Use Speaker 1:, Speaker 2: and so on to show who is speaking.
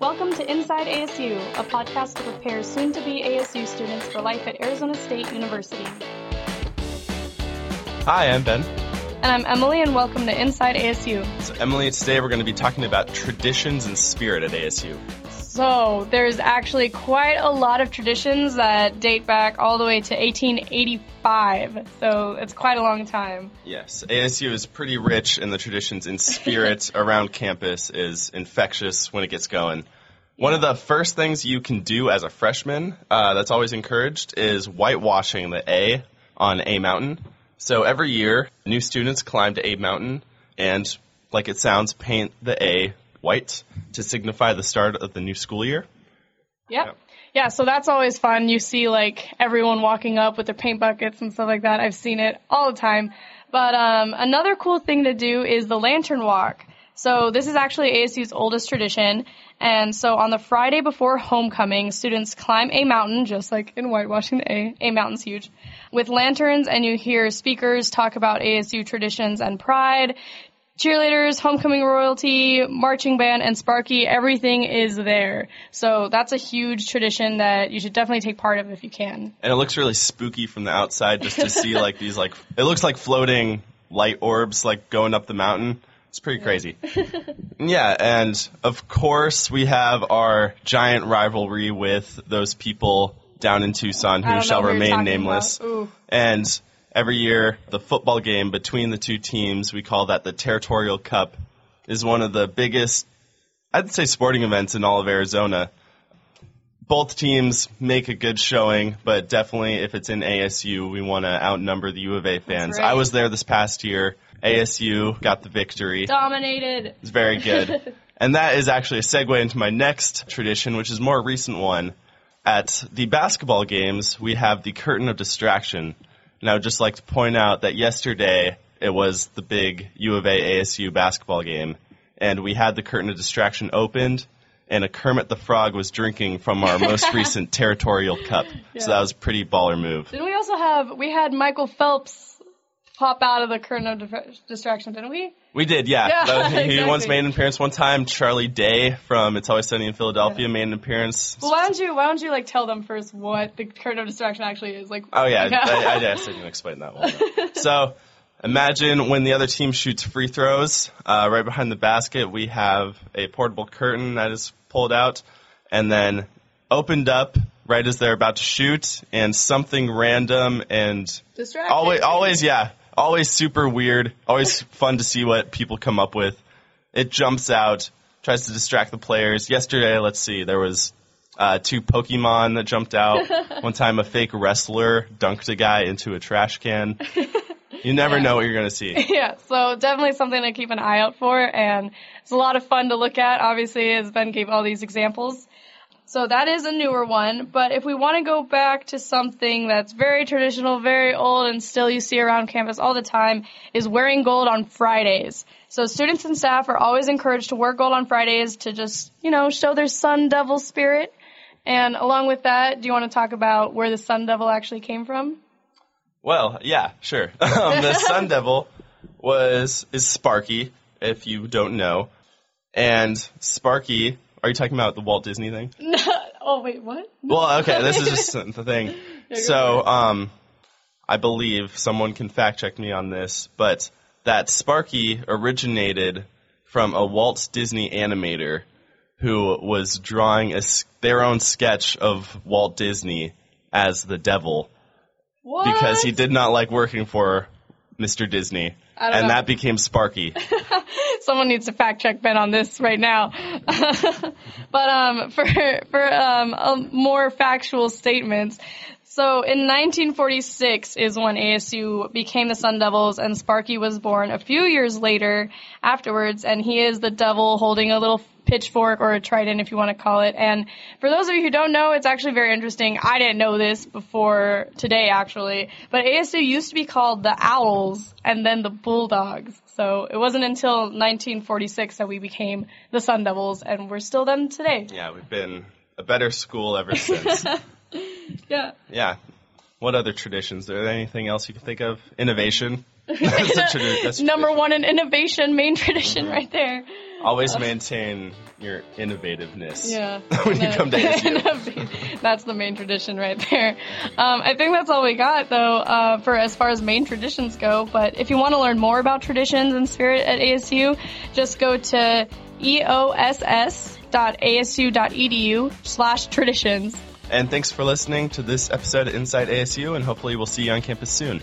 Speaker 1: Welcome to Inside ASU, a podcast to prepare soon to be ASU students for life at Arizona State University.
Speaker 2: Hi, I'm Ben.
Speaker 1: And I'm Emily, and welcome to Inside ASU.
Speaker 2: So, Emily, today we're going to be talking about traditions and spirit at ASU.
Speaker 1: So, there's actually quite a lot of traditions that date back all the way to 1885. So, it's quite a long time.
Speaker 2: Yes, ASU is pretty rich in the traditions and spirit around campus is infectious when it gets going. One of the first things you can do as a freshman uh, that's always encouraged is whitewashing the A on A Mountain. So every year, new students climb to A Mountain and, like it sounds, paint the A white to signify the start of the new school year.
Speaker 1: Yep. yep. Yeah, so that's always fun. You see like everyone walking up with their paint buckets and stuff like that. I've seen it all the time. But um, another cool thing to do is the lantern walk. So this is actually ASU's oldest tradition. And so on the Friday before homecoming, students climb a mountain, just like in whitewashing A. A mountain's huge. With lanterns and you hear speakers talk about ASU traditions and pride. Cheerleaders, homecoming royalty, marching band, and Sparky, everything is there. So that's a huge tradition that you should definitely take part of if you can.
Speaker 2: And it looks really spooky from the outside just to see like these like, it looks like floating light orbs like going up the mountain. It's pretty crazy. yeah, and of course we have our giant rivalry with those people down in Tucson who shall remain nameless. And every year, the football game between the two teams, we call that the Territorial Cup, is one of the biggest, I'd say, sporting events in all of Arizona. Both teams make a good showing, but definitely if it's in ASU, we want to outnumber the U of A fans. Right. I was there this past year ASU got the victory.
Speaker 1: Dominated.
Speaker 2: It's very good. and that is actually a segue into my next tradition, which is more recent one. At the basketball games, we have the curtain of distraction. And I would just like to point out that yesterday it was the big U of A ASU basketball game, and we had the curtain of distraction opened, and a Kermit the Frog was drinking from our most recent territorial cup. Yeah. So that was a pretty baller move.
Speaker 1: Didn't we also have, we had Michael Phelps pop out of the curtain of distraction, didn't we?
Speaker 2: We did, yeah. yeah he exactly. once made an appearance one time. Charlie Day from It's Always Sunny in Philadelphia yeah. made an appearance.
Speaker 1: Well, why don't you why don't you like tell them first what the curtain of distraction actually is? Like,
Speaker 2: oh yeah, yeah. I, I guess I can explain that one. so. Imagine when the other team shoots free throws, uh, right behind the basket, we have a portable curtain that is pulled out and then opened up right as they're about to shoot, and something random and always, always, yeah, always super weird. Always fun to see what people come up with. It jumps out, tries to distract the players. Yesterday, let's see, there was uh, two Pokemon that jumped out. One time, a fake wrestler dunked a guy into a trash can. You never yeah. know what you're going to see.
Speaker 1: Yeah, so definitely something to keep an eye out for, and it's a lot of fun to look at. Obviously, as Ben gave all these examples, so that is a newer one. But if we want to go back to something that's very traditional, very old, and still you see around campus all the time, is wearing gold on Fridays. So students and staff are always encouraged to wear gold on Fridays to just, you know, show their Sun Devil spirit. And along with that, do you want to talk about where the Sun Devil actually came from?
Speaker 2: Well, yeah, sure. um, the Sun Devil was is Sparky, if you don't know, and Sparky are you talking about the Walt Disney thing?
Speaker 1: No. Oh wait, what?
Speaker 2: Well, okay, this is just the thing. Yeah, so, um, I believe someone can fact check me on this, but that Sparky originated from a Walt Disney animator who was drawing a, their own sketch of Walt Disney as the devil
Speaker 1: what?
Speaker 2: because he did not like working for Mr. Disney, and know. that became Sparky.
Speaker 1: Someone needs to fact check Ben on this right now. but um, for for um, more factual statements, so in 1946 is when ASU became the Sun Devils, and Sparky was born a few years later afterwards, and he is the devil holding a little pitchfork or a trident, if you want to call it. And for those of you who don't know, it's actually very interesting. I didn't know this before today, actually, but ASU used to be called the Owls and then the Bulldogs. So it wasn't until 1946 that we became the Sun Devils, and we're still them today.
Speaker 2: Yeah, we've been a better school ever since.
Speaker 1: yeah.
Speaker 2: Yeah. What other traditions? Is there anything else you can think of? Innovation.
Speaker 1: that's tradi- that's Number one in innovation, main tradition mm-hmm. right there.
Speaker 2: Always maintain your innovativeness.
Speaker 1: Yeah.
Speaker 2: when you come to ASU.
Speaker 1: that's the main tradition right there. Um, I think that's all we got though uh, for as far as main traditions go. But if you want to learn more about traditions and spirit at ASU, just go to eoss.asu.edu slash traditions.
Speaker 2: And thanks for listening to this episode of Inside ASU, and hopefully we'll see you on campus soon.